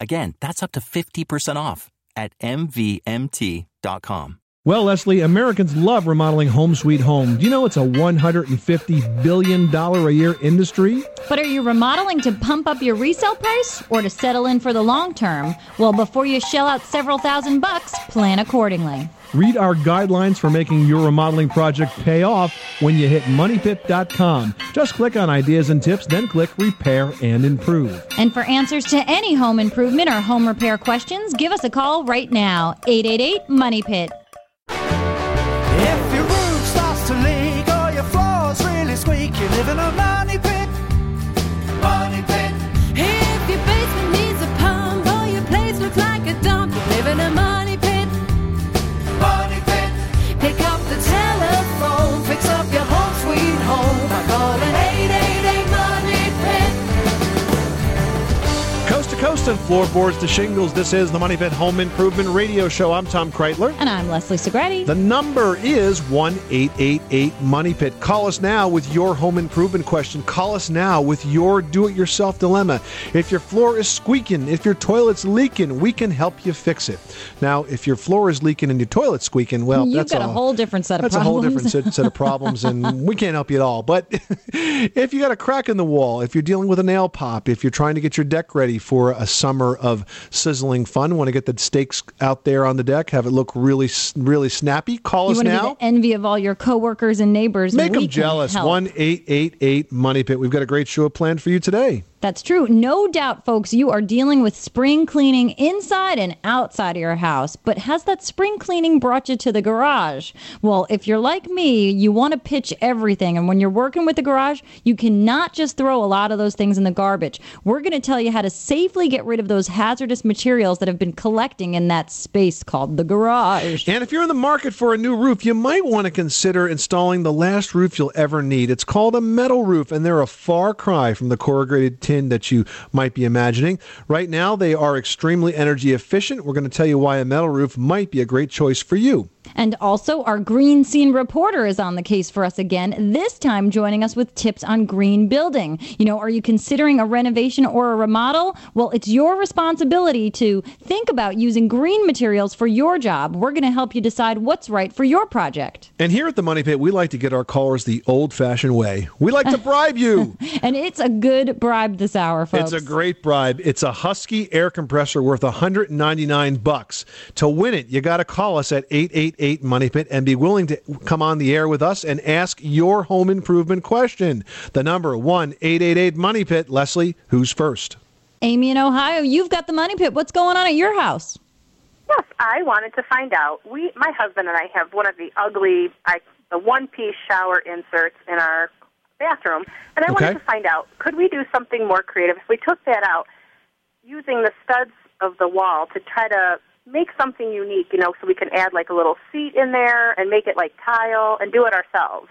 Again, that's up to 50% off at MVMT.com. Well, Leslie, Americans love remodeling home sweet home. Do you know it's a $150 billion a year industry? But are you remodeling to pump up your resale price or to settle in for the long term? Well, before you shell out several thousand bucks, plan accordingly. Read our guidelines for making your remodeling project pay off when you hit moneypit.com. Just click on ideas and tips, then click repair and improve. And for answers to any home improvement or home repair questions, give us a call right now 888 Money Pit. Coast to and floorboards to shingles, this is the Money Pit Home Improvement Radio Show. I'm Tom Kraeutler. And I'm Leslie Segrete. The number is 1 888 Money Pit. Call us now with your home improvement question. Call us now with your do it yourself dilemma. If your floor is squeaking, if your toilet's leaking, we can help you fix it. Now, if your floor is leaking and your toilet's squeaking, well, You've that's got a whole different set of that's a whole different set, set of problems, and we can't help you at all. But if you got a crack in the wall, if you're dealing with a nail pop, if you're trying to get your deck ready for a summer of sizzling fun, want to get the steaks out there on the deck, have it look really, really snappy, call you us now. be the envy of all your coworkers and neighbors. Make we them jealous. One eight eight eight Money Pit. We've got a great show planned for you today. That's true. No doubt, folks, you are dealing with spring cleaning inside and outside of your house. But has that spring cleaning brought you to the garage? Well, if you're like me, you want to pitch everything. And when you're working with the garage, you cannot just throw a lot of those things in the garbage. We're going to tell you how to safely get rid of those hazardous materials that have been collecting in that space called the garage. And if you're in the market for a new roof, you might want to consider installing the last roof you'll ever need. It's called a metal roof, and they're a far cry from the corrugated tin that you might be imagining. Right now, they are extremely energy efficient. We're going to tell you why a metal roof might be a great choice for you. And also, our green scene reporter is on the case for us again, this time joining us with tips on green building. You know, are you considering a renovation or a remodel? Well, it's your responsibility to think about using green materials for your job. We're going to help you decide what's right for your project. And here at the Money Pit, we like to get our callers the old fashioned way. We like to bribe you. And it's a good bribe this hour, folks. It's a great bribe. It's a Husky air compressor worth 199 bucks. To win it, you got to call us at 888 Money Pit and be willing to come on the air with us and ask your home improvement question. The number 1-888 Money Pit. Leslie, who's first? Amy in Ohio, you've got the money pit. What's going on at your house? Yes, I wanted to find out. We, my husband and I, have one of the ugly, I, the one-piece shower inserts in our bathroom, and I Okay. wanted to find out: could we do something more creative if we took that out, using the studs of the wall to try to make something unique? You know, so we can add like a little seat in there and make it like tile and do it ourselves.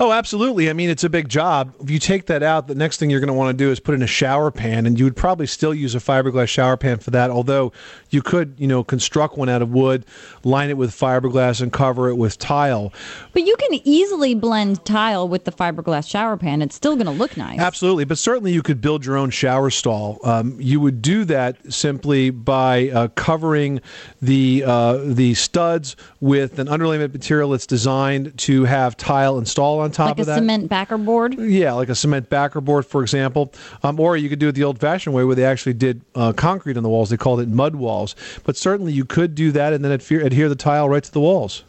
Oh, absolutely. I mean, it's a big job. If you take that out, the next thing you're going to want to do is put in a shower pan, and you would probably still use a fiberglass shower pan for that. Although you could, you know, construct one out of wood, line it with fiberglass, and cover it with tile. But you can easily blend tile with the fiberglass shower pan. It's still going to look nice. Absolutely, but certainly you could build your own shower stall. Um, you would do that simply by uh, covering the uh, the studs with an underlayment material that's designed to have tile tile installed on top like of that. Like a cement backer board. Yeah, like a cement backer board, for example. Um, or you could do it the old fashioned way where they actually did uh, concrete on the walls. They called it mud walls. But certainly you could do that and then adhere, adhere the tile right to the walls.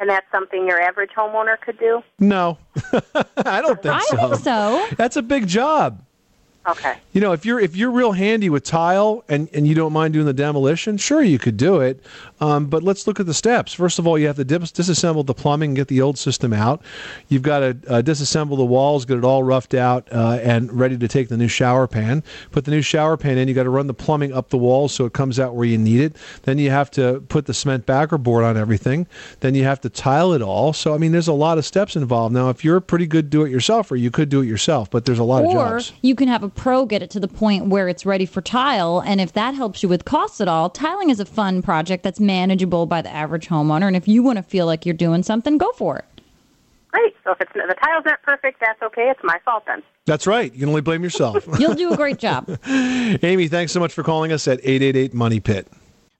And that's something your average homeowner could do? No, I don't think I so. think so. That's a big job. Okay. You know, if you're if you're real handy with tile and, and you don't mind doing the demolition, sure you could do it. Um, but let's look at the steps. First of all, you have to dis- disassemble the plumbing, and get the old system out. You've got to uh, disassemble the walls, get it all roughed out uh, and ready to take the new shower pan. Put the new shower pan in. You got to run the plumbing up the walls so it comes out where you need it. Then you have to put the cement backer board on everything. Then you have to tile it all. So I mean, there's a lot of steps involved. Now, if you're a pretty good do-it-yourselfer, you could do it yourself. But there's a lot of jobs. Or jobs. you can have a pro get it to the point where it's ready for tile. And if that helps you with costs at all, tiling is a fun project that's manageable by the average homeowner. And if you want to feel like you're doing something, go for it. Great. So if it's the tile's not perfect, that's okay. It's my fault then. That's right. You can only blame yourself. You'll do a great job. Amy, thanks so much for calling us at 888 Money Pit.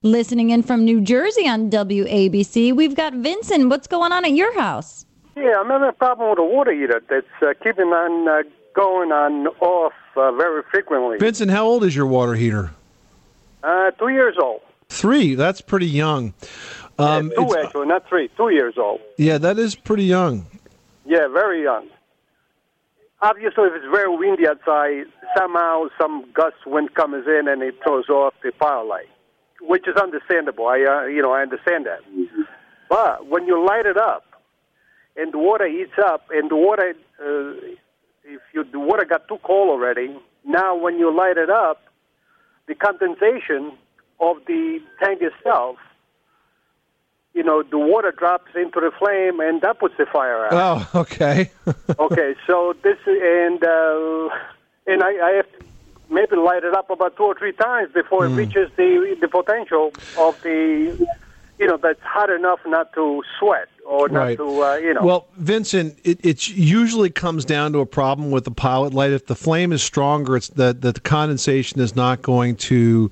Listening in from New Jersey on WABC, we've got Vincent. What's going on at your house? Yeah, I'm having a problem with a water heater that's uh, keeping on uh, going on off uh, very frequently. Vincent, how old is your water heater? Uh, two years old. Three. That's pretty young. Um, yeah, two actually, not three. Two years old. yeah, that is pretty young. Yeah, very young. Obviously, if it's very windy outside, somehow some gust wind comes in and it throws off the power light, which is understandable. I, uh, you know, I understand that. But when you light it up, and the water heats up, and the water, uh, if you, the water got too cold already, now when you light it up, the condensation of the tank itself, you know, the water drops into the flame, and that puts the fire out Oh, okay. okay, so this and uh, and I, I have to maybe light it up about two or three times before Hmm. it reaches the the potential of the you know that's hot enough not to sweat or not right. to uh, you know. Well, Vincent, it, it usually comes down to a problem with the pilot light. If the flame is stronger, it's that the condensation is not going to.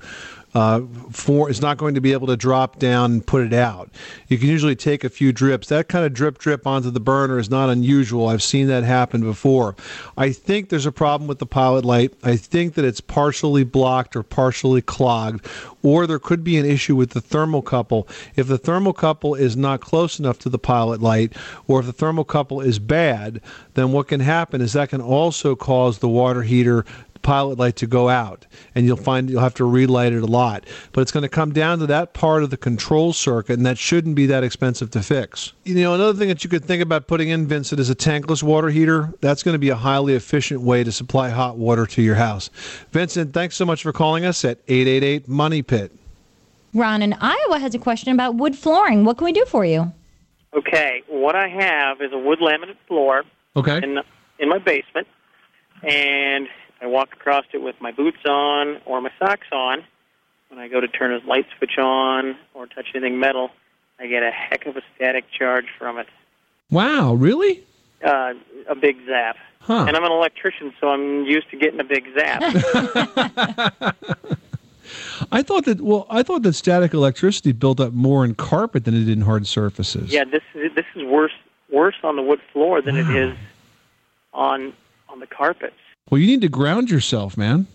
Uh, for it's not going to be able to drop down and put it out. You can usually take a few drips. That kind of drip drip onto the burner is not unusual. I've seen that happen before. I think there's a problem with the pilot light. I think that it's partially blocked or partially clogged, or there could be an issue with the thermocouple. If the thermocouple is not close enough to the pilot light, or if the thermocouple is bad, then what can happen is that can also cause the water heater pilot light to go out and you'll find you'll have to relight it a lot. But it's going to come down to that part of the control circuit and that shouldn't be that expensive to fix. You know another thing that you could think about putting in vincent is a tankless water heater. That's going to be a highly efficient way to supply hot water to your house. Vincent thanks so much for calling us at 888 money pit. Ron in Iowa has a question about wood flooring. What can we do for you? Okay, what I have is a wood laminate floor okay. in in my basement, and I walk across it with my boots on or my socks on. When I go to turn a light switch on or touch anything metal, I get a heck of a static charge from it. wow really Uh, a big zap. Huh. And I'm an electrician, so I'm used to getting a big zap. i thought that well i thought that static electricity built up more in carpet than it did in hard surfaces yeah, this is this is worse worse on the wood floor than it is on on the carpets. Well you need to ground yourself man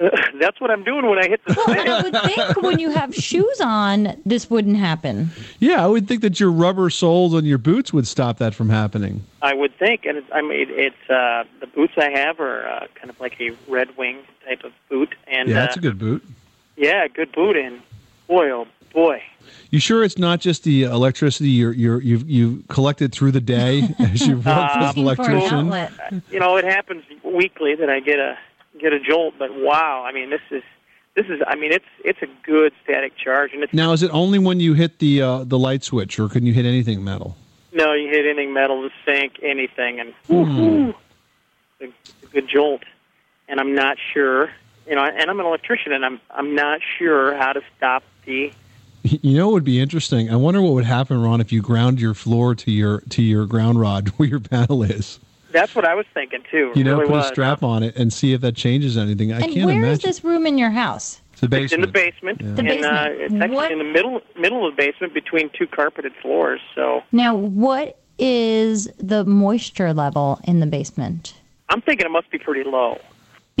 That's what I'm doing when I hit the Well, stick. I would think when you have shoes on, this wouldn't happen. Yeah, I would think that your rubber soles on your boots would stop that from happening. I would think, and it's, I mean, it's uh, the boots I have are uh, kind of like a Red Wing type of boot, and Yeah, that's uh, a good boot. yeah, good boot. And boy, oh boy, You sure it's not just the electricity you're, you're, you've, you've collected through the day as you've worked as an Looking an electrician? you know, it happens weekly that I get a get a jolt. But wow, I mean, this is this is, I mean, it's it's a good static charge, and it's Now, is it only when you hit the uh, the light switch, or can you hit anything metal? no, you hit anything metal, the sink, anything, and Hmm. woo-hoo, a, a good jolt. And I'm not sure, you know, and I'm an electrician, and I'm I'm not sure how to stop the You know, what would be interesting. I wonder what would happen, Ron, if you ground your floor to your to your ground rod where your panel is. That's what I was thinking too. You know, really put was. a strap on it and see if that changes anything. I And can't where is imagine. Where is this room in your house? It's the It's basement. in the basement, The and basement. Uh, it's actually What- in the middle middle of the basement between two carpeted floors. So Now, what is the moisture level in the basement? I'm thinking it must be pretty low.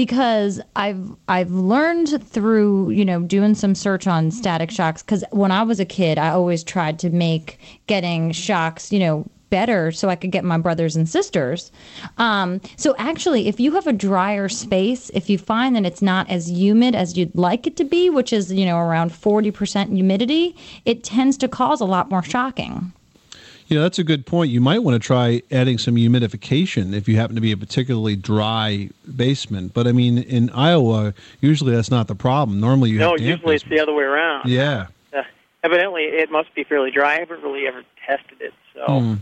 Because I've I've learned through you know doing some search on static shocks because when I was a kid I always tried to make getting shocks you know better so I could get my brothers and sisters. Um, so actually, if you have a drier space, if you find that it's not as humid as you'd like it to be, which is you know around forty percent humidity, it tends to cause a lot more shocking. You know, that's a good point. You might want to try adding some humidification if you happen to be a particularly dry basement. But I mean, in Iowa, usually that's not the problem. Normally, you no, have damp usually it's the other way around. Yeah. Uh, evidently, it must be fairly dry. I haven't really ever tested it, so Hmm.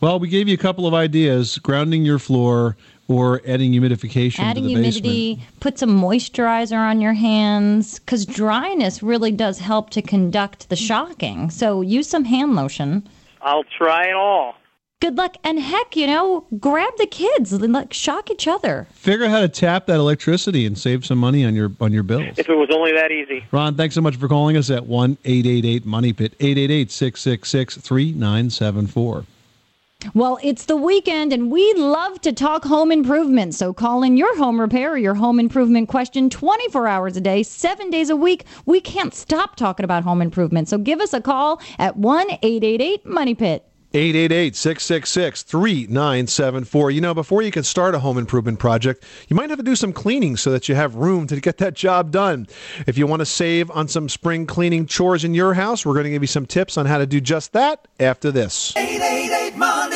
Well, we gave you a couple of ideas: grounding your floor or adding humidification Adding to the humidity, put some moisturizer on your hands because dryness really does help to conduct the shocking. So use some hand lotion. I'll try it all. Good luck, and heck, you know, grab the kids and like shock each other. Figure out how to tap that electricity and save some money on your on your bills. If it was only that easy. Ron, thanks so much for calling us at one eight eight eight Money Pit, 888 666 well, it's the weekend and we love to talk home improvement. So call in your home repair or your home improvement question 24 hours a day, seven days a week. We can't stop talking about home improvement. So give us a call at 1 888 Money Pit. 888-666-3974. You know, before you can start a home improvement project, you might have to do some cleaning so that you have room to get that job done. If you want to save on some spring cleaning chores in your house, we're going to give you some tips on how to do just that after this. 888 Money Pit.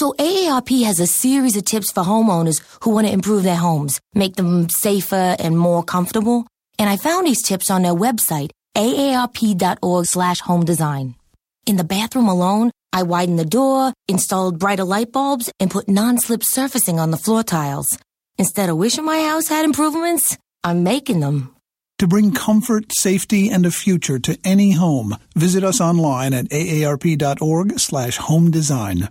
So AARP has a series of tips for homeowners who want to improve their homes, make them safer and more comfortable. And I found these tips on their website, aarp.org slash home design. In the bathroom alone, I widened the door, installed brighter light bulbs, and put non-slip surfacing on the floor tiles. Instead of wishing my house had improvements, I'm making them. To bring comfort, safety, and a future to any home, visit us online at aarp.org slash home design.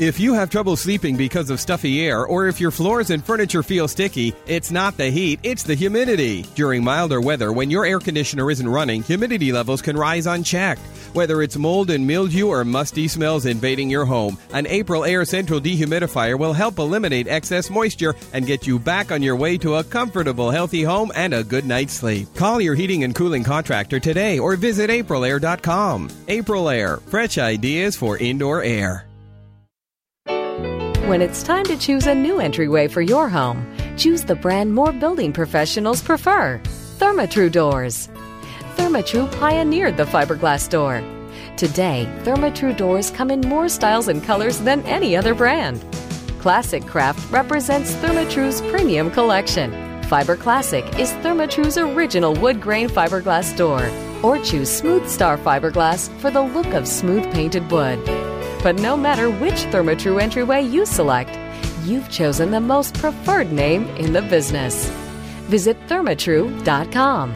If you have trouble sleeping because of stuffy air, or if your floors and furniture feel sticky, it's not the heat, it's the humidity. During milder weather, when your air conditioner isn't running, humidity levels can rise unchecked. Whether it's mold and mildew or musty smells invading your home, an Aprilaire Central dehumidifier will help eliminate excess moisture and get you back on your way to a comfortable, healthy home and a good night's sleep. Call your heating and cooling contractor today or visit aprilaire.com. April Air, fresh ideas for indoor air. When it's time to choose a new entryway for your home, choose the brand more building professionals prefer Therma-Tru Doors. Therma-Tru pioneered the fiberglass door. Today, Therma-Tru doors come in more styles and colors than any other brand. Classic Craft represents Therma-Tru's premium collection. Fiber Classic is Therma-Tru's original wood grain fiberglass door. Or choose Smooth Star fiberglass for the look of smooth painted wood. But no matter which Therma-Tru entryway you select, you've chosen the most preferred name in the business. Visit thermatru.com.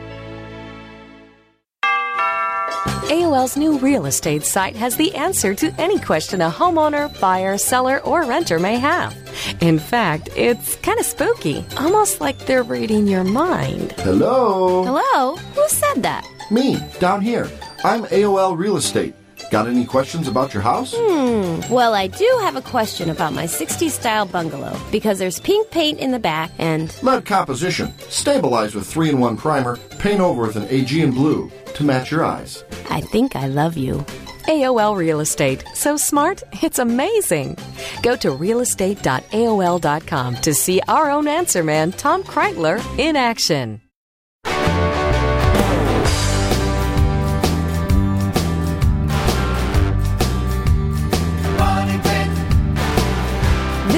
AOL's new real estate site has the answer to any question a homeowner, buyer, seller, or renter may have. In fact, it's kind of spooky, almost like they're reading your mind. Hello? Hello? Who said that? Me, down here. I'm AOL Real Estate. Got any questions about your house? Hmm. Well, I do have a question about my 60s style bungalow because there's pink paint in the back and. Lead composition. Stabilize with 3 in 1 primer. Paint over with an Aegean blue to match your eyes. I think I love you. AOL Real Estate. So smart, it's amazing. Go to realestate.aol.com to see our own answer man, Tom Kraeutler, in action.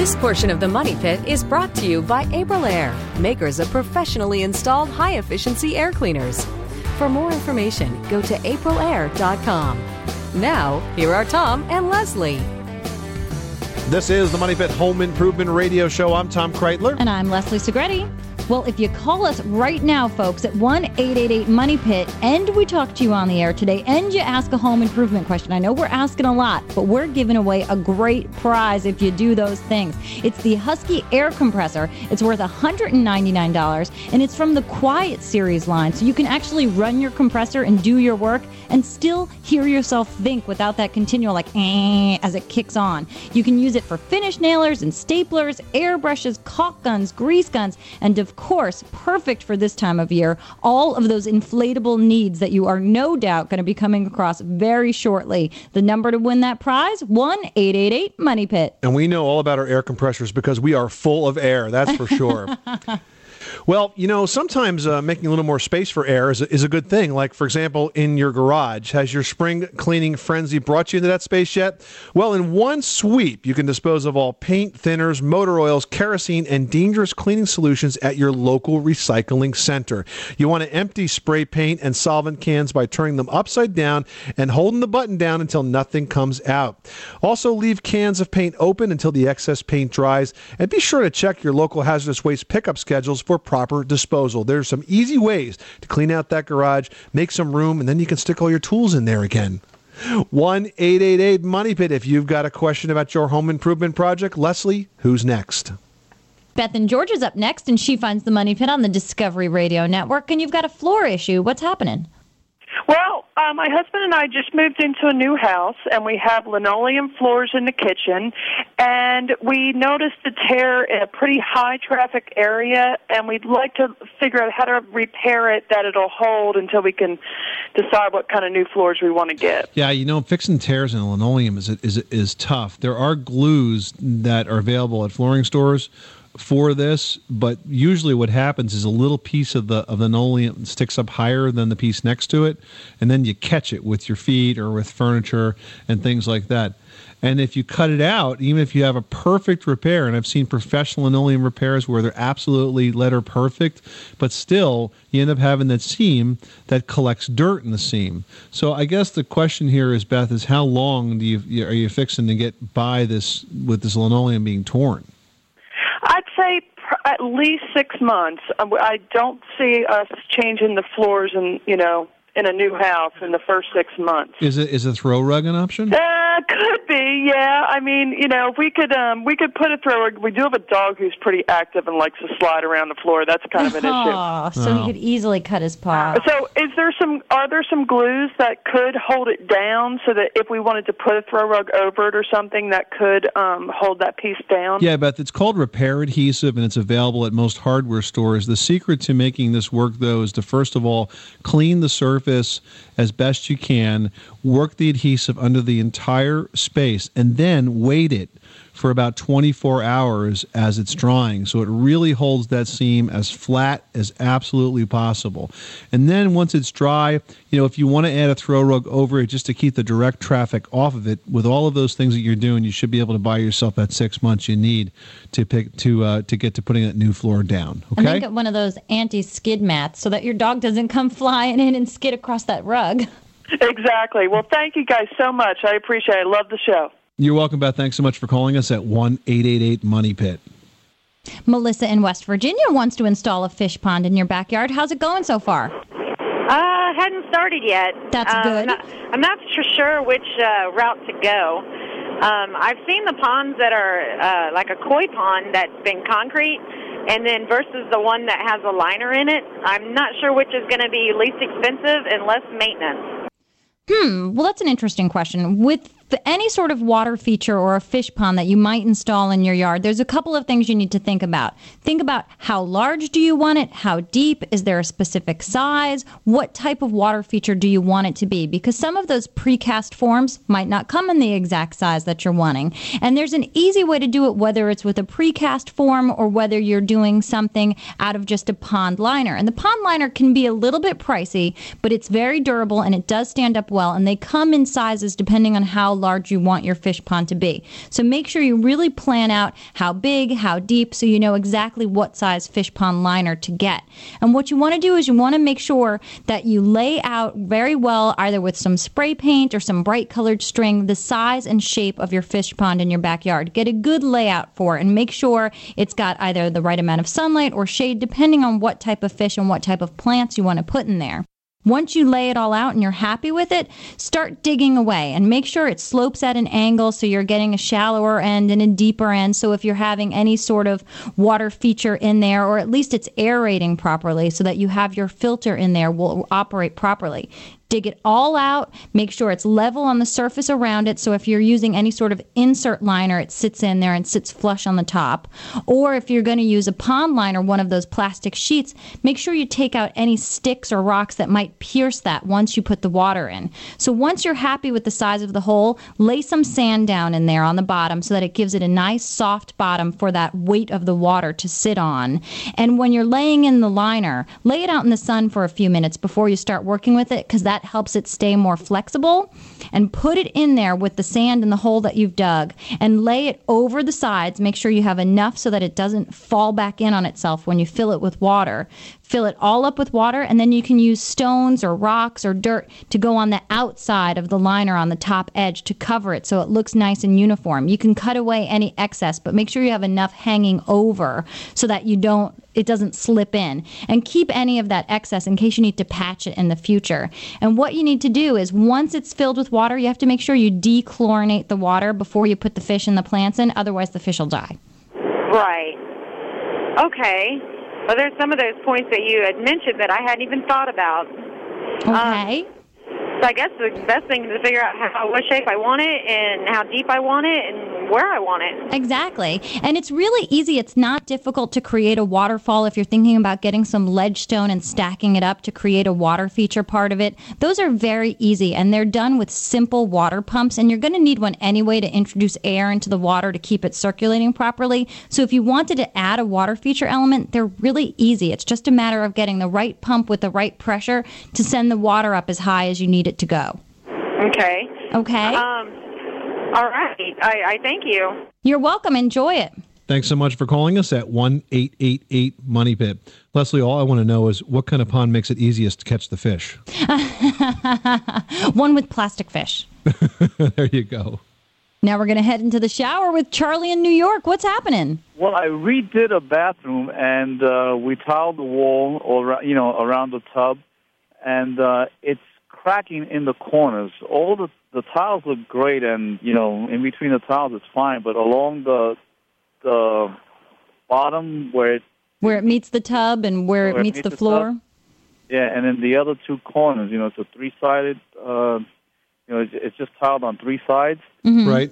This portion of the Money Pit is brought to you by Aprilaire, makers of professionally installed high efficiency air cleaners. For more information, go to aprilaire.com. Now, here are Tom and Leslie. This is the Money Pit Home Improvement Radio Show. I'm Tom Kraeutler. And I'm Leslie Segrete. Well, if you call us right now, folks, at 1 888 Money Pit, and we talk to you on the air today, and you ask a home improvement question, I know we're asking a lot, but we're giving away a great prize if you do those things. It's the Husky Air Compressor. It's worth $199, and it's from the Quiet Series line, so you can actually run your compressor and do your work and still hear yourself think without that continual, like, eh, as it kicks on. You can use it for finish nailers and staplers, airbrushes, caulk guns, grease guns, and of course, perfect for this time of year, all of those inflatable needs that you are no doubt going to be coming across very shortly. The number to win that prize 1 888 Money Pit. And we know all about our air compressors because we are full of air, that's for sure. Well, you know, sometimes uh, making a little more space for air is a, is a good thing. Like, for example, in your garage. Has your spring cleaning frenzy brought you into that space yet? Well, in one sweep, you can dispose of all paint, thinners, motor oils, kerosene, and dangerous cleaning solutions at your local recycling center. You want to empty spray paint and solvent cans by turning them upside down and holding the button down until nothing comes out. Also, leave cans of paint open until the excess paint dries, and be sure to check your local hazardous waste pickup schedules for proper disposal. There's some easy ways to clean out that garage, make some room, and then you can stick all your tools in there again. 1 888 Money Pit. If you've got a question about your home improvement project, Leslie, who's next? Beth and George is up next, and she finds the Money Pit on the Discovery Radio Network. And you've got a floor issue. What's happening? Well, uh, my husband and I just moved into a new house, and we have linoleum floors in the kitchen. And we noticed a tear in a pretty high traffic area, and we'd like to figure out how to repair it that it'll hold until we can decide what kind of new floors we want to get. Yeah, you know, fixing tears in linoleum is is is tough. There are glues that are available at flooring stores for this, but usually what happens is a little piece of the of the linoleum sticks up higher than the piece next to it, and then you catch it with your feet or with furniture and things like that. And if you cut it out, even if you have a perfect repair, and I've seen professional linoleum repairs where they're absolutely letter perfect, but still you end up having that seam that collects dirt in the seam. So I guess the question here is, Beth, is how long do you are you fixing to get by this with this linoleum being torn? I'd say pr- at least six months. I don't see us changing the floors and you know in a new house in the first six months. Is it is a throw rug an option? Uh, could be, yeah. I mean, you know, if we could, um, we could put a thrower. We do have a dog who's pretty active and likes to slide around the floor. That's kind of an Aw, issue. so he could easily cut his paw. So, is there some? Are there some glues that could hold it down so that if we wanted to put a throw rug over it or something that could um, hold that piece down? Yeah, Beth, it's called repair adhesive and it's available at most hardware stores. The secret to making this work, though, is to first of all clean the surface as best you can, work the adhesive under the entire space, and then wait it for about 24 hours as it's drying. So it really holds that seam as flat as absolutely possible. And then once it's dry, you know, if you want to add a throw rug over it just to keep the direct traffic off of it, with all of those things that you're doing, you should be able to buy yourself that six months you need to pick to uh, to get to putting that new floor down. Okay. And then Okay. get one of those anti-skid mats so that your dog doesn't come flying in and skid across that rug. Exactly. Well, thank you guys so much. I appreciate it. I love the show. You're welcome, Beth. Thanks so much for calling us at one eight eight eight Money Pit. Melissa in West Virginia wants to install a fish pond in your backyard. How's it going so far? Uh, hadn't started yet. That's Uh, good. I'm not, I'm not for sure which uh, route to go. Um, I've seen the ponds that are uh, like a koi pond that's been concrete, and then versus the one that has a liner in it. I'm not sure which is going to be least expensive and less maintenance. Hmm. Well, that's an interesting question. With any sort of water feature or a fish pond that you might install in your yard, there's a couple of things you need to think about. Think about how large do you want it? How deep? Is there a specific size? What type of water feature do you want it to be? Because some of those precast forms might not come in the exact size that you're wanting. And there's an easy way to do it, whether it's with a precast form or whether you're doing something out of just a pond liner. And the pond liner can be a little bit pricey, but it's very durable and it does stand up well. And they come in sizes depending on how large you want your fish pond to be. So make sure you really plan out how big, how deep, so you know exactly what size fish pond liner to get. And what you want to do is you want to make sure that you lay out very well, either with some spray paint or some bright colored string, the size and shape of your fish pond in your backyard. Get a good layout for it and make sure it's got either the right amount of sunlight or shade, depending on what type of fish and what type of plants you want to put in there. Once you lay it all out and you're happy with it, start digging away and make sure it slopes at an angle so you're getting a shallower end and a deeper end. So if you're having any sort of water feature in there, or at least it's aerating properly so that you have your filter in there will operate properly. Dig it all out. Make sure it's level on the surface around it. So if you're using any sort of insert liner, it sits in there and sits flush on the top. Or if you're going to use a pond liner, one of those plastic sheets, make sure you take out any sticks or rocks that might pierce that once you put the water in. So once you're happy with the size of the hole, lay some sand down in there on the bottom so that it gives it a nice soft bottom for that weight of the water to sit on. And when you're laying in the liner, lay it out in the sun for a few minutes before you start working with it because that helps it stay more flexible. And put it in there with the sand in the hole that you've dug and lay it over the sides. Make sure you have enough so that it doesn't fall back in on itself when you fill it with water. Fill it all up with water, and then you can use stones or rocks or dirt to go on the outside of the liner on the top edge to cover it so it looks nice and uniform. You can cut away any excess, but make sure you have enough hanging over so that you don't it doesn't slip in. And keep any of that excess in case you need to patch it in the future. And what you need to do is once it's filled with water, you have to make sure you dechlorinate the water before you put the fish and the plants in, otherwise the fish will die. Right. Okay. Well, there's some of those points that you had mentioned that I hadn't even thought about. Um, okay. So I guess the best thing is to figure out how, what shape I want it and how deep I want it and where I want it. Exactly. And it's really easy. It's not difficult to create a waterfall if you're thinking about getting some ledge stone and stacking it up to create a water feature part of it. Those are very easy and they're done with simple water pumps. And you're going to need one anyway to introduce air into the water to keep it circulating properly. So if you wanted to add a water feature element, they're really easy. It's just a matter of getting the right pump with the right pressure to send the water up as high as you need it to go. Okay. Okay. Um, all right. I, I thank you. You're welcome. Enjoy it. Thanks so much for calling us at 1 888 Money Pit. Leslie, all I want to know is what kind of pond makes it easiest to catch the fish? one with plastic fish. there you go. Now we're going to head into the shower with Charlie in New York. What's happening? Well, I redid a bathroom and uh, we tiled the wall, or you know, around the tub, and uh, it's cracking in the corners. All the the tiles look great, and you know, in between the tiles it's fine, but along the the bottom where it Where it meets the tub and where, Where it meets the tub. floor? yeah, and then the other two corners, you know, it's a three sided. Uh, you know, it's, it's just tiled on three sides, Mhm. Right.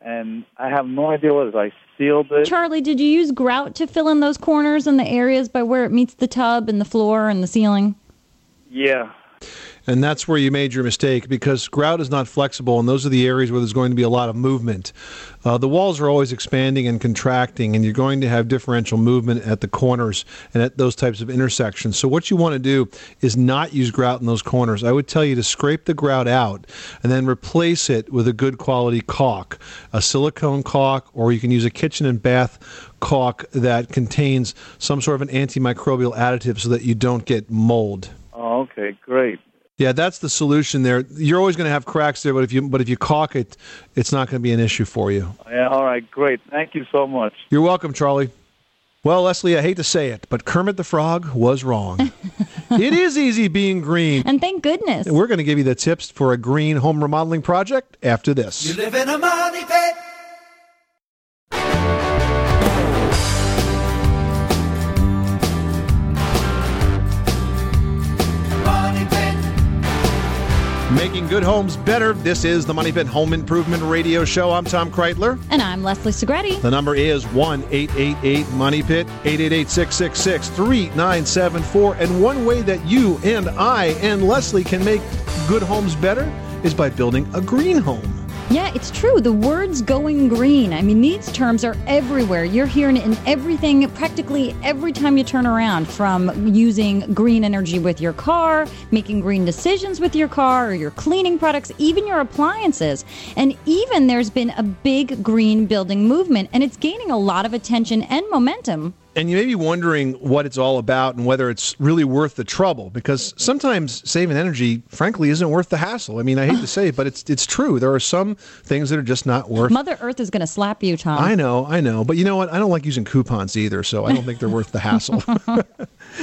and I have no idea what it is. I sealed it. Charlie, did you use grout to fill in those corners and the areas by where it meets the tub and the floor and the ceiling? Yeah. And that's where you made your mistake because grout is not flexible, and those are the areas where there's going to be a lot of movement. Uh, the walls are always expanding and contracting, and you're going to have differential movement at the corners and at those types of intersections. So, what you want to do is not use grout in those corners. I would tell you to scrape the grout out and then replace it with a good quality caulk, a silicone caulk, or you can use a kitchen and bath caulk that contains some sort of an antimicrobial additive so that you don't get mold. Oh, okay, great. Yeah, that's the solution there. You're always going to have cracks there, but if you but if you caulk it, it's not going to be an issue for you. Yeah, all right, great. Thank you so much. You're welcome, Charlie. Well, Leslie, I hate to say it, but Kermit the Frog was wrong. it is easy being green. And thank goodness. We're going to give you the tips for a green home remodeling project after this. You live in a money pit. Making good homes better. This is the Money Pit Home Improvement Radio Show. I'm Tom Kraeutler. And I'm Leslie Segrete. The number is 1 888 Money Pit, 888 666 3974. And one way that you and I and Leslie can make good homes better is by building a green home. Yeah, it's true. The words going green. I mean, these terms are everywhere. You're hearing it in everything, practically every time you turn around, from using green energy with your car, making green decisions with your car or your cleaning products, even your appliances. And even there's been a big green building movement, and it's gaining a lot of attention and momentum. And you may be wondering what it's all about and whether it's really worth the trouble because sometimes saving energy, frankly, isn't worth the hassle. I mean, I hate to say it, but it's it's true. There are some things that are just not worth. Mother Earth is going to slap you, Tom. I know, I know, but you know what? I don't like using coupons either, so I don't think they're worth the hassle.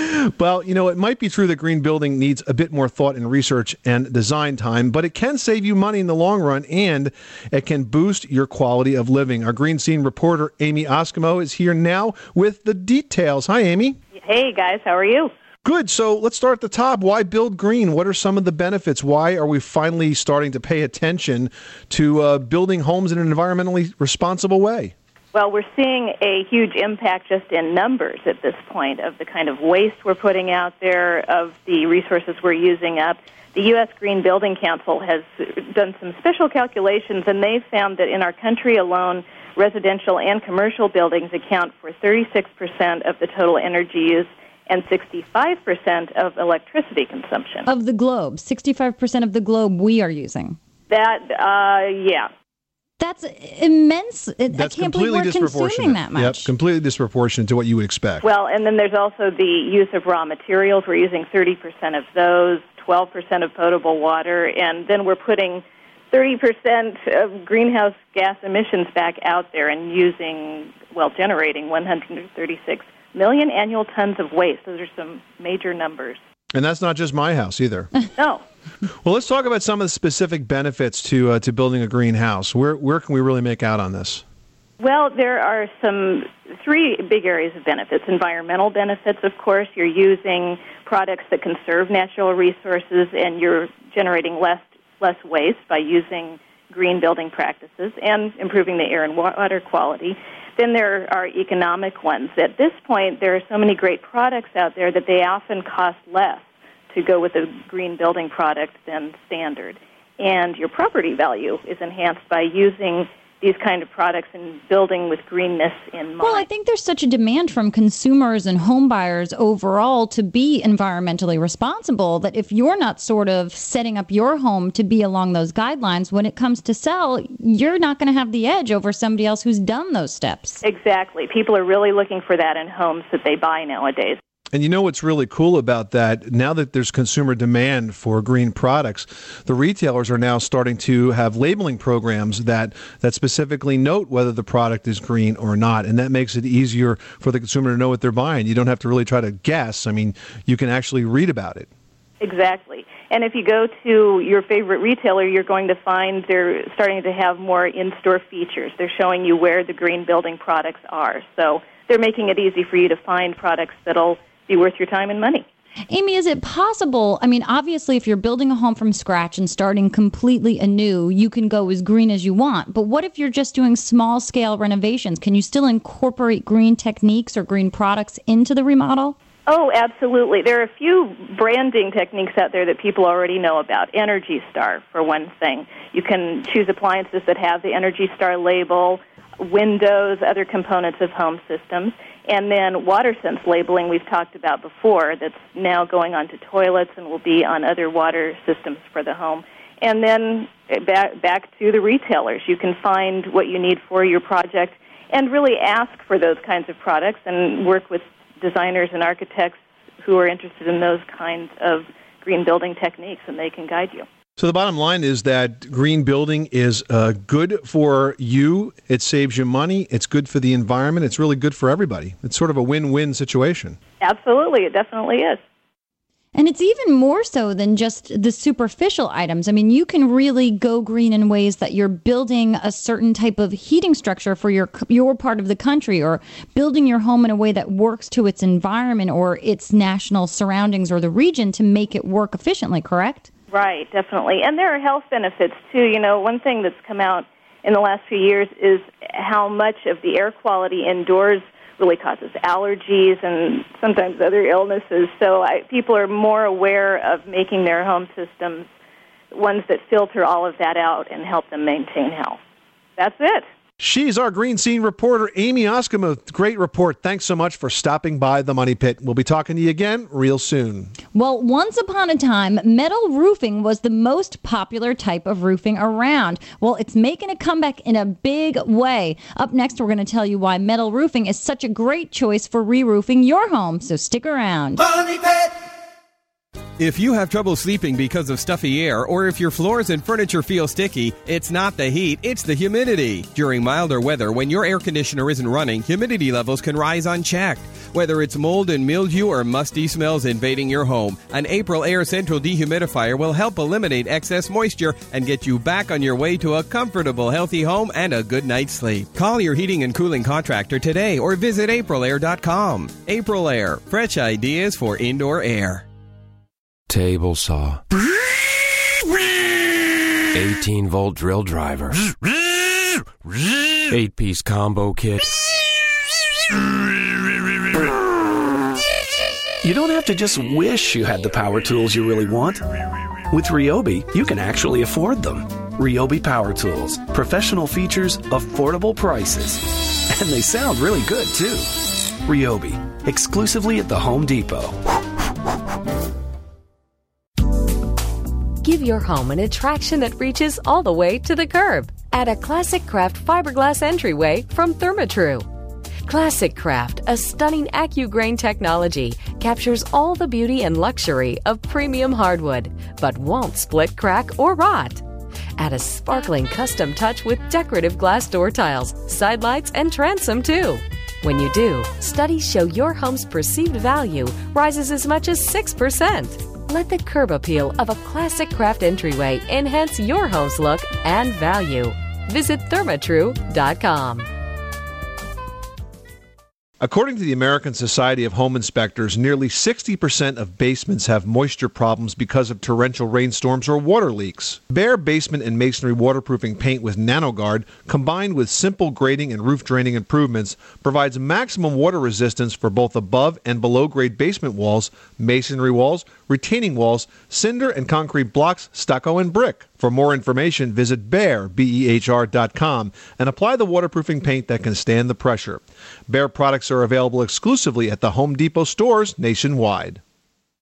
well, you know, it might be true that green building needs a bit more thought and research and design time, but it can save you money in the long run and it can boost your quality of living. Our green scene reporter Amy Oskimo is here now with the details. Hi, Amy. Hey guys, how are you? Good. So let's start at the top. Why build green? What are some of the benefits? Why are we finally starting to pay attention to uh, building homes in an environmentally responsible way? Well, we're seeing a huge impact just in numbers at this point of the kind of waste we're putting out there, of the resources we're using up. The U.S. Green Building Council has done some special calculations, and they've found that in our country alone, residential and commercial buildings account for 36% of the total energy use and 65% of electricity consumption. Of the globe, 65% of the globe we are using. That, uh, yeah. That's immense. That's I can't believe we're consuming that much. Yep, completely disproportionate to what you would expect. Well, and then there's also the use of raw materials. We're using 30% of those, 12% of potable water, and then we're putting 30% of greenhouse gas emissions back out there and using, well, generating 136 million annual tons of waste. Those are some major numbers. And that's not just my house either. No. well, let's talk about some of the specific benefits to uh, to building a greenhouse. Where where can we really make out on this? Well, there are some three big areas of benefits. Environmental benefits, of course, you're using products that conserve natural resources and you're generating less less waste by using green building practices and improving the air and water quality. Then there are economic ones. At this point, there are so many great products out there that they often cost less to go with a green building product than standard. And your property value is enhanced by using these kind of products and building with greenness in mind. Well, I think there's such a demand from consumers and homebuyers overall to be environmentally responsible that if you're not sort of setting up your home to be along those guidelines, when it comes to sell, you're not going to have the edge over somebody else who's done those steps. Exactly. People are really looking for that in homes that they buy nowadays. And you know what's really cool about that? Now that there's consumer demand for green products, the retailers are now starting to have labeling programs that that specifically note whether the product is green or not, and that makes it easier for the consumer to know what they're buying. You don't have to really try to guess. I mean, you can actually read about it. Exactly. And if you go to your favorite retailer, you're going to find they're starting to have more in-store features. They're showing you where the green building products are. So they're making it easy for you to find products that'll be worth your time and money. Amy, is it possible? I mean, obviously, if you're building a home from scratch and starting completely anew, you can go as green as you want. But what if you're just doing small scale renovations? Can you still incorporate green techniques or green products into the remodel? Oh, absolutely. There are a few branding techniques out there that people already know about. Energy Star, for one thing. You can choose appliances that have the Energy Star label, windows, other components of home systems. And then WaterSense labeling we've talked about before that's now going onto toilets and will be on other water systems for the home. And then eh, back, back to the retailers. You can find what you need for your project and really ask for those kinds of products and work with designers and architects who are interested in those kinds of green building techniques and they can guide you. So the bottom line is that green building is uh, good for you. It saves you money. It's good for the environment. It's really good for everybody. It's sort of a win-win situation. Absolutely, it definitely is. And it's even more so than just the superficial items. I mean, you can really go green in ways that you're building a certain type of heating structure for your your part of the country or building your home in a way that works to its environment or its national surroundings or the region to make it work efficiently, correct? Right, definitely. And there are health benefits too. You know, one thing that's come out in the last few years is how much of the air quality indoors really causes allergies and sometimes other illnesses. So I, people are more aware of making their home systems ones that filter all of that out and help them maintain health. That's it. She's our Green Scene reporter, Amy Oskamuth. Great report. Thanks so much for stopping by the Money Pit. We'll be talking to you again real soon. Well, once upon a time, metal roofing was the most popular type of roofing around. Well, it's making a comeback in a big way. Up next, we're going to tell you why metal roofing is such a great choice for re roofing your home. So stick around. Money Pit. If you have trouble sleeping because of stuffy air, or if your floors and furniture feel sticky, it's not the heat, it's the humidity. During milder weather, when your air conditioner isn't running, humidity levels can rise unchecked. Whether it's mold and mildew or musty smells invading your home, an Aprilaire Central dehumidifier will help eliminate excess moisture and get you back on your way to a comfortable, healthy home and a good night's sleep. Call your heating and cooling contractor today or visit aprilaire.com. April Air, fresh ideas for indoor air. Table saw. 18 volt drill driver. 8 piece combo kit. You don't have to just wish you had the power tools you really want. With Ryobi, you can actually afford them. Ryobi Power Tools. Professional features, affordable prices. And they sound really good, too. Ryobi. Exclusively at the Home Depot. Give your home an attraction that reaches all the way to the curb. Add a Classic Craft fiberglass entryway from Therma-Tru. Classic Craft, a stunning AccuGrain technology, captures all the beauty and luxury of premium hardwood, but won't split, crack, or rot. Add a sparkling custom touch with decorative glass door tiles, side lights, and transom too. When you do, studies show your home's perceived value rises as much as 6%. Let the curb appeal of a classic craft entryway enhance your home's look and value. Visit thermatru.com. According to the American Society of Home Inspectors, nearly 60% of basements have moisture problems because of torrential rainstorms or water leaks. Behr basement and masonry waterproofing paint with NanoGuard, combined with simple grading and roof draining improvements, provides maximum water resistance for both above and below grade basement walls, masonry walls, retaining walls, cinder and concrete blocks, stucco, and brick. For more information, visit B-E-H-R.com and apply the waterproofing paint that can stand the pressure. Behr products are available exclusively at the Home Depot stores nationwide.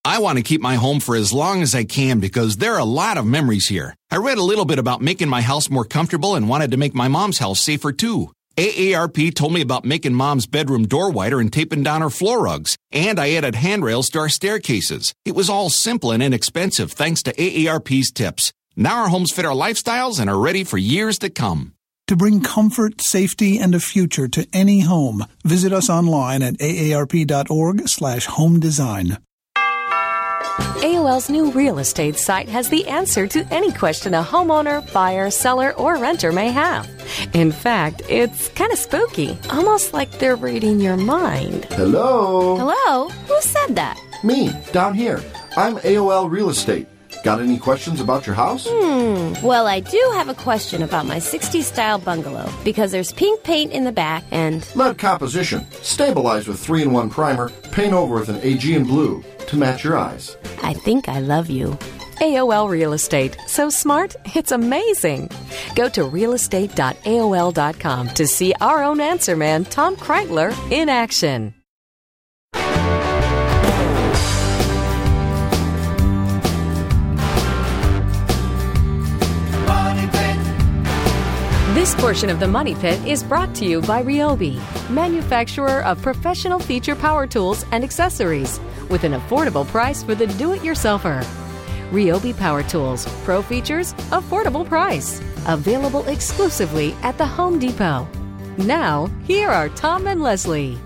I want to keep my home for as long as I can because there are a lot of memories here. I read a little bit about making my house more comfortable and wanted to make my mom's house safer too. AARP told me about making mom's bedroom door wider and taping down her floor rugs. And I added handrails to our staircases. It was all simple and inexpensive thanks to AARP's tips. Now our homes fit our lifestyles and are ready for years to come. To bring comfort, safety, and a future to any home, visit us online at aarp.org slash home design. AOL's new real estate site has the answer to any question a homeowner, buyer, seller, or renter may have. In fact, it's kind of spooky, almost like they're reading your mind. Hello? Hello? Who said that? Me, down here. I'm AOL Real Estate. Got any questions about your house? Hmm. Well, I do have a question about my 60s style bungalow because there's pink paint in the back and. Lead composition. Stabilize with 3 in 1 primer. Paint over with an Aegean blue to match your eyes. I think I love you. AOL Real Estate. So smart, it's amazing. Go to realestate.aol.com to see our own answer man, Tom Kraeutler, in action. This portion of the Money Pit is brought to you by Ryobi, manufacturer of professional feature power tools and accessories, with an affordable price for the do it yourselfer. Ryobi Power Tools, pro features, affordable price. Available exclusively at the Home Depot. Now, here are Tom and Leslie.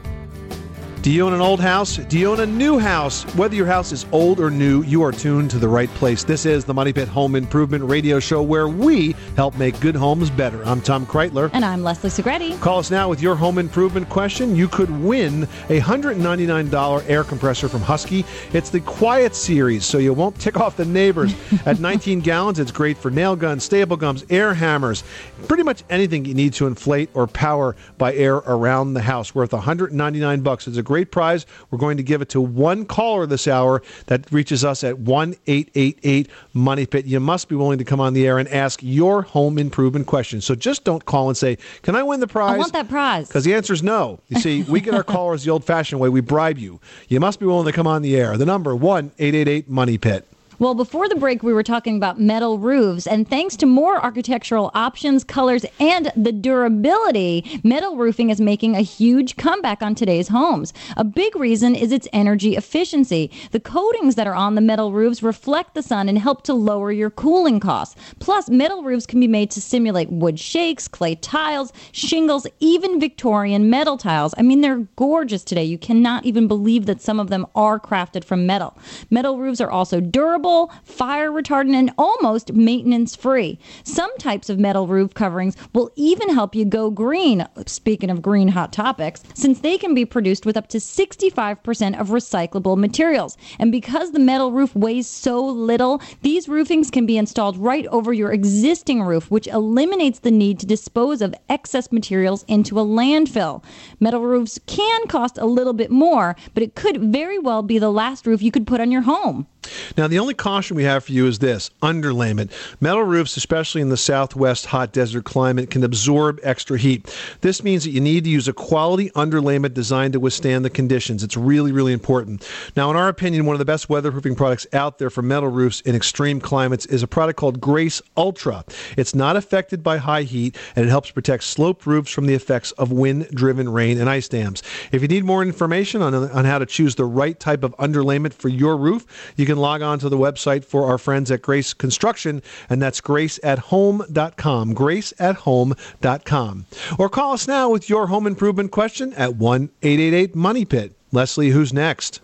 Do you own an old house? Do you own a new house? Whether your house is old or new, you are tuned to the right place. This is the Money Pit Home Improvement Radio Show where we help make good homes better. I'm Tom Kraeutler. And I'm Leslie Segrete. Call us now with your home improvement question. You could win a $199 air compressor from Husky. It's the Quiet Series, so you won't tick off the neighbors. At 19 gallons, it's great for nail guns, staple guns, air hammers, pretty much anything you need to inflate or power by air around the house. Worth 199 bucks. It's a great prize. We're going to give it to one caller this hour that reaches us at 1888 Money Pit. You must be willing to come on the air and ask your home improvement question. So just don't call and say, Can I win the prize? I want that prize. Because the answer is no. You see, we get our callers the old fashioned way. We bribe you. You must be willing to come on the air. The number 1888 Money Pit. Well, before the break, we were talking about metal roofs, and thanks to more architectural options, colors, and the durability, metal roofing is making a huge comeback on today's homes. A big reason is its energy efficiency. The coatings that are on the metal roofs reflect the sun and help to lower your cooling costs. Plus, metal roofs can be made to simulate wood shakes, clay tiles, shingles, even Victorian metal tiles. I mean, they're gorgeous today. You cannot even believe that some of them are crafted from metal. Metal roofs are also durable fire retardant, and almost maintenance free. Some types of metal roof coverings will even help you go green. Speaking of green hot topics, since they can be produced with up to 65% of recyclable materials. And because the metal roof weighs so little, these roofings can be installed right over your existing roof, which eliminates the need to dispose of excess materials into a landfill. Metal roofs can cost a little bit more, but it could very well be the last roof you could put on your home. Now, the only caution we have for you is this underlayment. Metal roofs, especially in the southwest hot desert climate, can absorb extra heat. This means that you need to use a quality underlayment designed to withstand the conditions. It's really, really important. Now, in our opinion, one of the best weatherproofing products out there for metal roofs in extreme climates is a product called Grace Ultra. It's not affected by high heat and it helps protect sloped roofs from the effects of wind driven rain and ice dams. If you need more information on, on how to choose the right type of underlayment for your roof, you can log on to the website for our friends at Grace Construction, and that's graceathome.com. Graceathome.com. Or call us now with your home improvement question at 1 888 Money Pit. Leslie, who's next?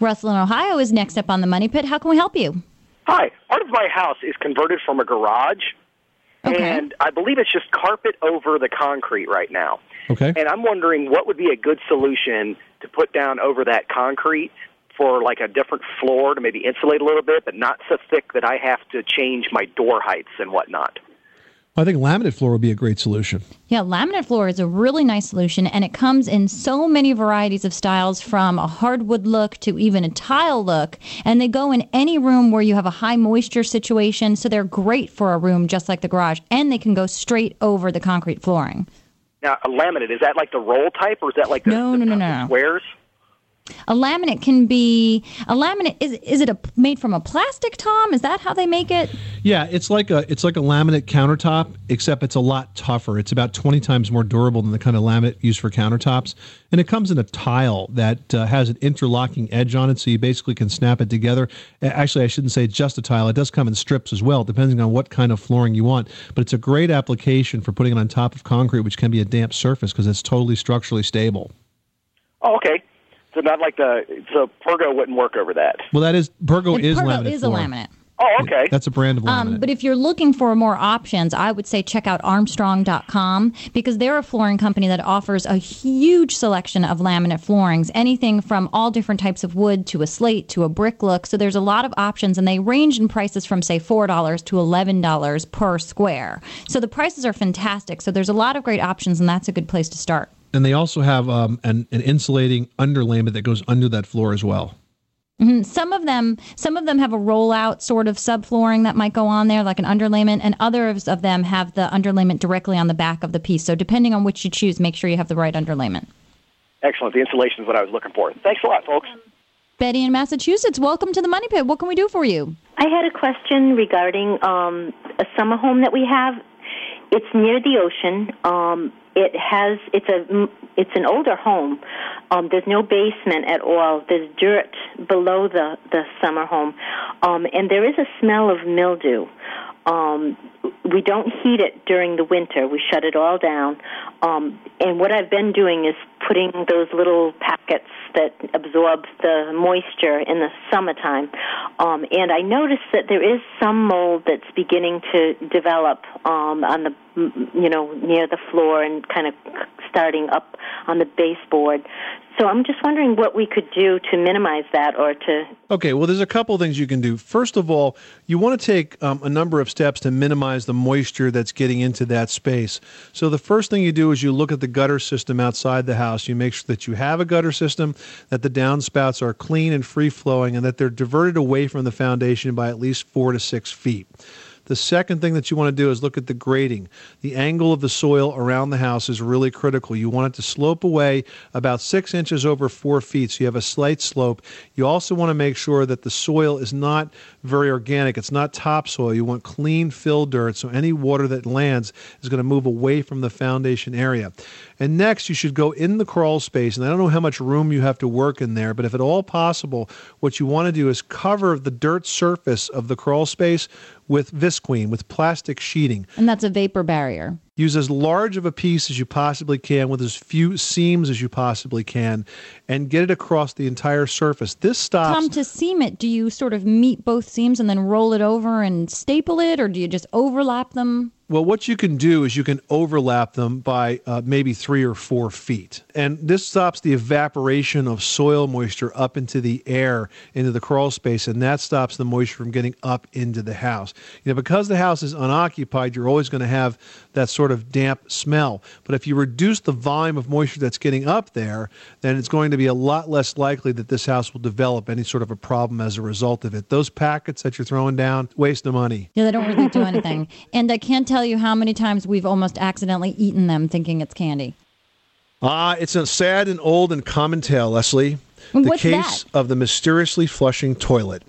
Russell in Ohio is next up on the Money Pit. How can we help you? Hi. Part of my house is converted from a garage, and I believe it's just carpet over the concrete right now. Okay. And I'm wondering what would be a good solution to put down over that concrete for like a different floor to maybe insulate a little bit, but not so thick that I have to change my door heights and whatnot. I think laminate floor would be a great solution. Yeah, laminate floor is a really nice solution, and it comes in so many varieties of styles from a hardwood look to even a tile look. And they go in any room where you have a high moisture situation, so they're great for a room just like the garage, and they can go straight over the concrete flooring. Now, a laminate is that like the roll type, or is that like the, No, no, no, no, no. squares? A laminate can be a laminate. Is is it a, made from a plastic, Tom? Is that how they make it? Yeah, it's like a it's like a laminate countertop, except it's a lot tougher. It's about twenty times more durable than the kind of laminate used for countertops, and it comes in a tile that uh, has an interlocking edge on it, so you basically can snap it together. Actually, I shouldn't say just a tile; it does come in strips as well, depending on what kind of flooring you want. But it's a great application for putting it on top of concrete, which can be a damp surface because it's totally structurally stable. Oh, okay. So not like the so Pergo wouldn't work over that. Well, that is Pergo And is Pergo laminate. is a floor. laminate. Oh, okay. That's a brand of laminate. Um, but if you're looking for more options, I would say check out Armstrong.com because they're a flooring company that offers a huge selection of laminate floorings, anything from all different types of wood to a slate to a brick look. So there's a lot of options, and they range in prices from say four dollars to eleven dollars per square. So the prices are fantastic. So there's a lot of great options, and that's a good place to start. And they also have um, an, an insulating underlayment that goes under that floor as well. hmm Some of them, some of them have a rollout sort of subflooring that might go on there, like an underlayment, and others of them have the underlayment directly on the back of the piece. So depending on which you choose, make sure you have the right underlayment. Excellent. The insulation is what I was looking for. Thanks a lot, folks. Betty in Massachusetts, welcome to the Money Pit. What can we do for you? I had a question regarding um, a summer home that we have. It's near the ocean. Um, it has it's a it's an older home. Um, there's no basement at all. There's dirt below the the summer home, um, and there is a smell of mildew. Um, we don't heat it during the winter. We shut it all down. Um, and what I've been doing is putting those little packets that absorb the moisture in the summertime. Um, and I noticed that there is some mold that's beginning to develop um, on the, you know, near the floor and kind of starting up on the baseboard. So I'm just wondering what we could do to minimize that or to Okay, well, there's a couple things you can do. First of all, you want to take um, a number of steps to minimize the moisture that's getting into that space. So, the first thing you do is you look at the gutter system outside the house. You make sure that you have a gutter system, that the downspouts are clean and free flowing, and that they're diverted away from the foundation by at least four to six feet. The second thing that you want to do is look at the grading. The angle of the soil around the house is really critical. You want it to slope away about six inches over four feet, so you have a slight slope. You also want to make sure that the soil is not very organic. It's not topsoil. You want clean fill dirt, so any water that lands is going to move away from the foundation area. And next, you should go in the crawl space. And I don't know how much room you have to work in there, but if at all possible, what you want to do is cover the dirt surface of the crawl space with visqueen, with plastic sheeting. And that's a vapor barrier. Use as large of a piece as you possibly can with as few seams as you possibly can and get it across the entire surface. This stops. Tom, to seam it, do you sort of meet both seams and then roll it over and staple it, or do you just overlap them? Well, what you can do is you can overlap them by uh, maybe three or four feet. And this stops the evaporation of soil moisture up into the air, into the crawl space, and that stops the moisture from getting up into the house. You know, because the house is unoccupied, you're always going to have that sort of damp smell. But if you reduce the volume of moisture that's getting up there, then it's going to be a lot less likely that this house will develop any sort of a problem as a result of it. Those packets that you're throwing down, waste of money. Yeah, they don't really do anything. And I can't tell you how many times we've almost accidentally eaten them thinking it's candy. Ah, it's a sad and old and common tale, Leslie. The What's case of the mysteriously flushing toilet.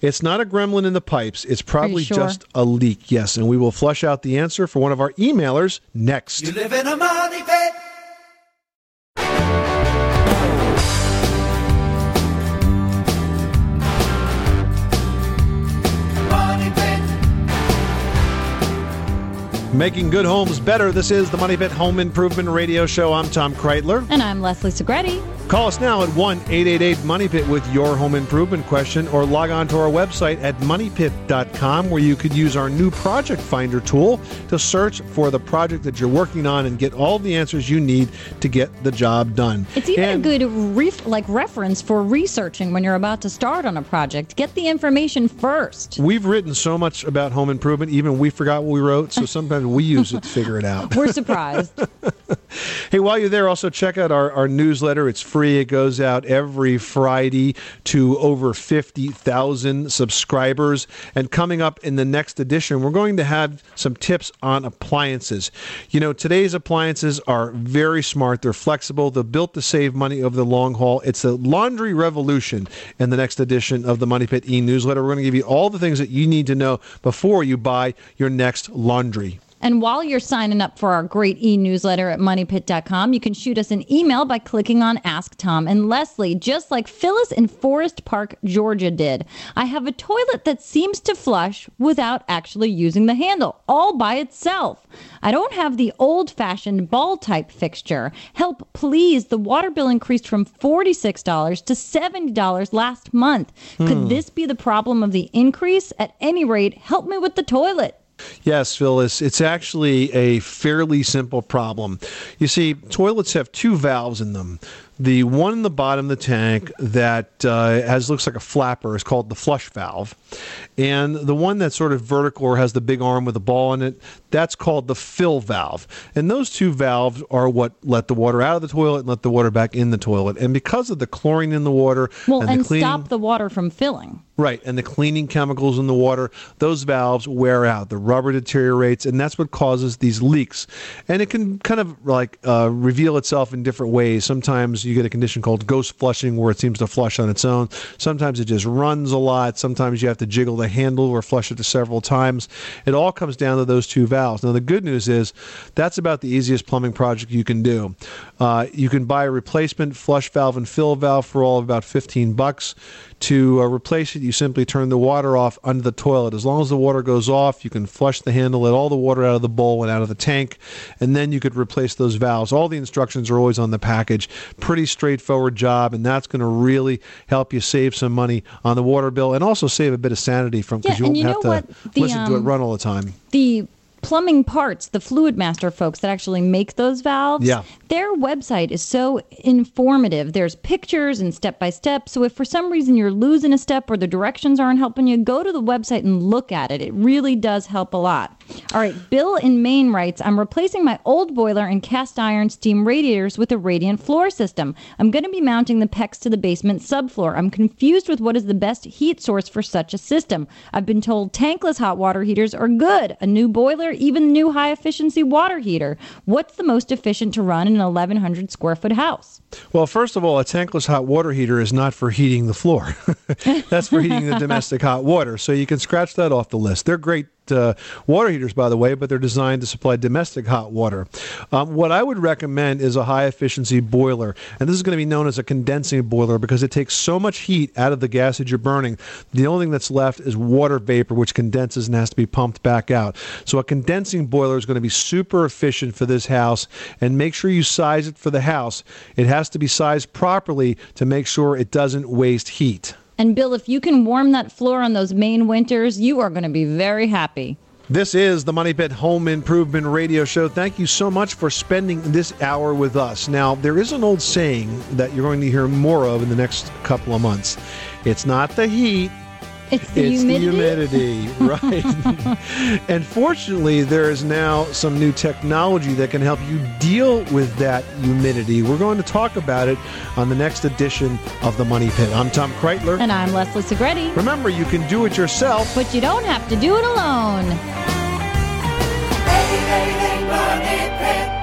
It's not a gremlin in the pipes. It's probably sure? just a leak. Yes, and we will flush out the answer for one of our emailers next. You live in a money pit. Money pit. Making good homes better. This is the Money Pit Home Improvement Radio Show. I'm Tom Kraeutler. And I'm Leslie Segrete. Call us now at 1 888 Money Pit with your home improvement question or log on to our website at moneypit.com where you could use our new project finder tool to search for the project that you're working on and get all the answers you need to get the job done. It's even And- a good ref- like reference for researching when you're about to start on a project. Get the information first. We've written so much about home improvement, even we forgot what we wrote, so sometimes we use it to figure it out. We're surprised. Hey, while you're there, also check out our, our newsletter. It's free. It goes out every Friday to over 50,000 subscribers. And coming up in the next edition, we're going to have some tips on appliances. You know, today's appliances are very smart. They're flexible. They're built to save money over the long haul. It's a laundry revolution in the next edition of the Money Pit e newsletter. We're going to give you all the things that you need to know before you buy your next laundry. And while you're signing up for our great e newsletter at moneypit.com, you can shoot us an email by clicking on Ask Tom and Leslie, just like Phyllis in Forest Park, Georgia did. I have a toilet that seems to flush without actually using the handle, all by itself. I don't have the old fashioned ball type fixture. Help, please. The water bill increased from $46 to $70 last month. Hmm. Could this be the problem of the increase? At any rate, help me with the toilet. Yes, Phyllis, it's actually a fairly simple problem. You see, toilets have two valves in them. The one in the bottom of the tank that uh, has looks like a flapper is called the flush valve, and the one that's sort of vertical or has the big arm with a ball in it that's called the fill valve. And those two valves are what let the water out of the toilet and let the water back in the toilet. And because of the chlorine in the water Well, and and, cleaning, stop the water from filling. Right, and the cleaning chemicals in the water, those valves wear out. The rubber deteriorates, and that's what causes these leaks. And it can kind of like uh, reveal itself in different ways. Sometimes you get a condition called ghost flushing, where it seems to flush on its own. Sometimes it just runs a lot. Sometimes you have to jiggle the handle or flush it several times. It all comes down to those two valves. Now, the good news is that's about the easiest plumbing project you can do. Uh, you can buy a replacement flush valve and fill valve for all of about 15 bucks. To uh, replace it, you simply turn the water off under the toilet. As long as the water goes off, you can flush the handle, let all the water out of the bowl and out of the tank, and then you could replace those valves. All the instructions are always on the package. Pretty straightforward job, and that's going to really help you save some money on the water bill and also save a bit of sanity from because Yeah, you won't you have to what? The, listen to it um, run all the time. The Plumbing Parts, the Fluidmaster folks that actually make those valves. Yeah. Their website is so informative. There's pictures and step by step. So if for some reason you're losing a step or the directions aren't helping you, go to the website and look at it. It really does help a lot. All right, Bill in Maine writes I'm replacing my old boiler and cast iron steam radiators with a radiant floor system. I'm going to be mounting the PEX to the basement subfloor. I'm confused with what is the best heat source for such a system. I've been told tankless hot water heaters are good, a new boiler, even a new high efficiency water heater. What's the most efficient to run in an 1100 square foot house? Well, first of all, a tankless hot water heater is not for heating the floor. That's for heating the domestic hot water. So you can scratch that off the list. They're great uh, water heaters, by the way, but they're designed to supply domestic hot water. Um, what I would recommend is a high efficiency boiler. And this is going to be known as a condensing boiler because it takes so much heat out of the gas that you're burning. The only thing that's left is water vapor, which condenses and has to be pumped back out. So a condensing boiler is going to be super efficient for this house. And make sure you size it for the house. It has to be sized properly to make sure it doesn't waste heat. And Bill, if you can warm that floor on those Maine winters, you are going to be very happy. This is the Money Pit Home Improvement Radio Show. Thank you so much for spending this hour with us. Now, there is an old saying that you're going to hear more of in the next couple of months. It's not the heat, it's the it's humidity. The humidity right. and fortunately, there is now some new technology that can help you deal with that humidity. We're going to talk about it on the next edition of The Money Pit. I'm Tom Kraeutler. And I'm Leslie Segrete. Remember, you can do it yourself, but you don't have to do it alone. Hey, hey, hey, Money Pit.